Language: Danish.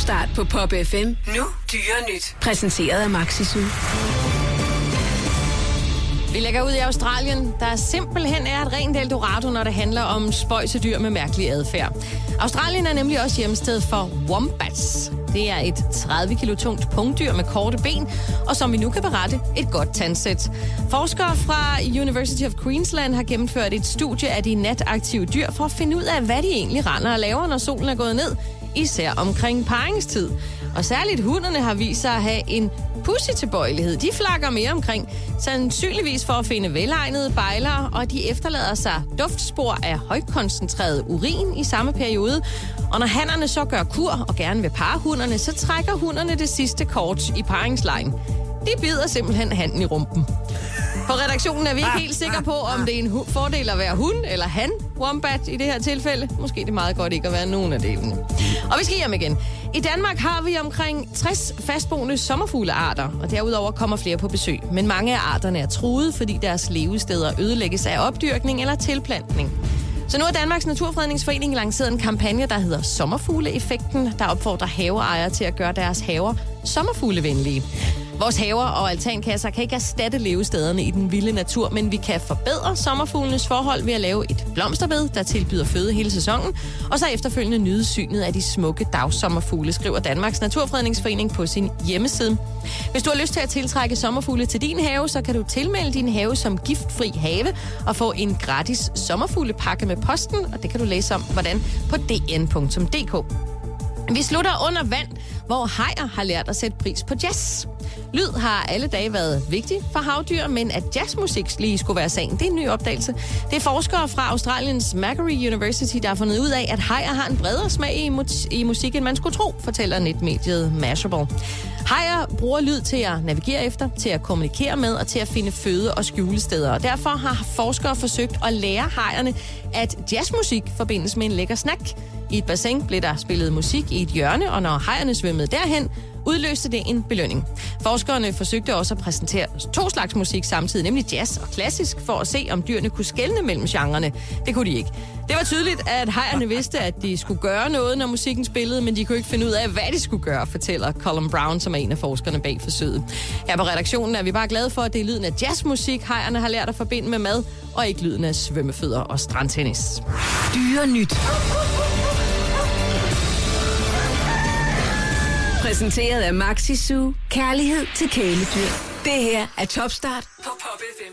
Topstart på Pop FM. Nu dyre nyt. Præsenteret af Maxisu. Vi lægger ud i Australien, der simpelthen er et rent Eldorado, når det handler om spøjsedyr med mærkelig adfærd. Australien er nemlig også hjemsted for wombats. Det er et 30 kilo tungt punktdyr med korte ben, og som vi nu kan berette, et godt tandsæt. Forskere fra University of Queensland har gennemført et studie af de nataktive dyr for at finde ud af, hvad de egentlig render og laver, når solen er gået ned, især omkring paringstid. Og særligt hunderne har vist sig at have en pussy tilbøjelighed. De flakker mere omkring, sandsynligvis for at finde velegnede bejlere, og de efterlader sig duftspor af højkoncentreret urin i samme periode. Og når hannerne så gør kur og gerne vil pare hunderne, så trækker hunderne det sidste kort i paringslejen. De bider simpelthen handen i rumpen. På redaktionen er vi ikke helt sikre på, om det er en hu- fordel at være hun eller han, wombat i det her tilfælde. Måske er det meget godt ikke at være nogen af delene. Og vi skal hjem igen. I Danmark har vi omkring 60 fastboende sommerfuglearter, og derudover kommer flere på besøg. Men mange af arterne er truet, fordi deres levesteder ødelægges af opdyrkning eller tilplantning. Så nu har Danmarks Naturfredningsforening lanceret en kampagne, der hedder Sommerfugleeffekten, der opfordrer haveejere til at gøre deres haver sommerfuglevenlige. Vores haver og altankasser kan ikke erstatte levestederne i den vilde natur, men vi kan forbedre sommerfuglenes forhold ved at lave et blomsterbed, der tilbyder føde hele sæsonen, og så efterfølgende nyde synet af de smukke dagsommerfugle, skriver Danmarks Naturfredningsforening på sin hjemmeside. Hvis du har lyst til at tiltrække sommerfugle til din have, så kan du tilmelde din have som giftfri have og få en gratis sommerfuglepakke med posten, og det kan du læse om, hvordan på dn.dk. Vi slutter under vand, hvor hajer har lært at sætte pris på jazz. Lyd har alle dage været vigtig for havdyr, men at jazzmusik lige skulle være sagen, det er en ny opdagelse. Det er forskere fra Australiens Macquarie University, der har fundet ud af, at hajer har en bredere smag i, mu- i musik, end man skulle tro, fortæller netmediet Mashable. Hajer bruger lyd til at navigere efter, til at kommunikere med og til at finde føde- og skjulesteder. Og derfor har forskere forsøgt at lære hajerne, at jazzmusik forbindes med en lækker snack. I et bassin blev der spillet musik i et hjørne, og når hejerne svømmede derhen, udløste det en belønning. Forskerne forsøgte også at præsentere to slags musik samtidig, nemlig jazz og klassisk, for at se, om dyrene kunne skelne mellem genrerne. Det kunne de ikke. Det var tydeligt, at hejerne vidste, at de skulle gøre noget, når musikken spillede, men de kunne ikke finde ud af, hvad de skulle gøre, fortæller Colin Brown, som er en af forskerne bag forsøget. Her på redaktionen er vi bare glade for, at det er lyden af jazzmusik, hejerne har lært at forbinde med mad, og ikke lyden af svømmefødder og strandtennis. Dyre nyt. Præsenteret af Maxisu. Kærlighed til kæledyr. Det her er Topstart på Pop FM.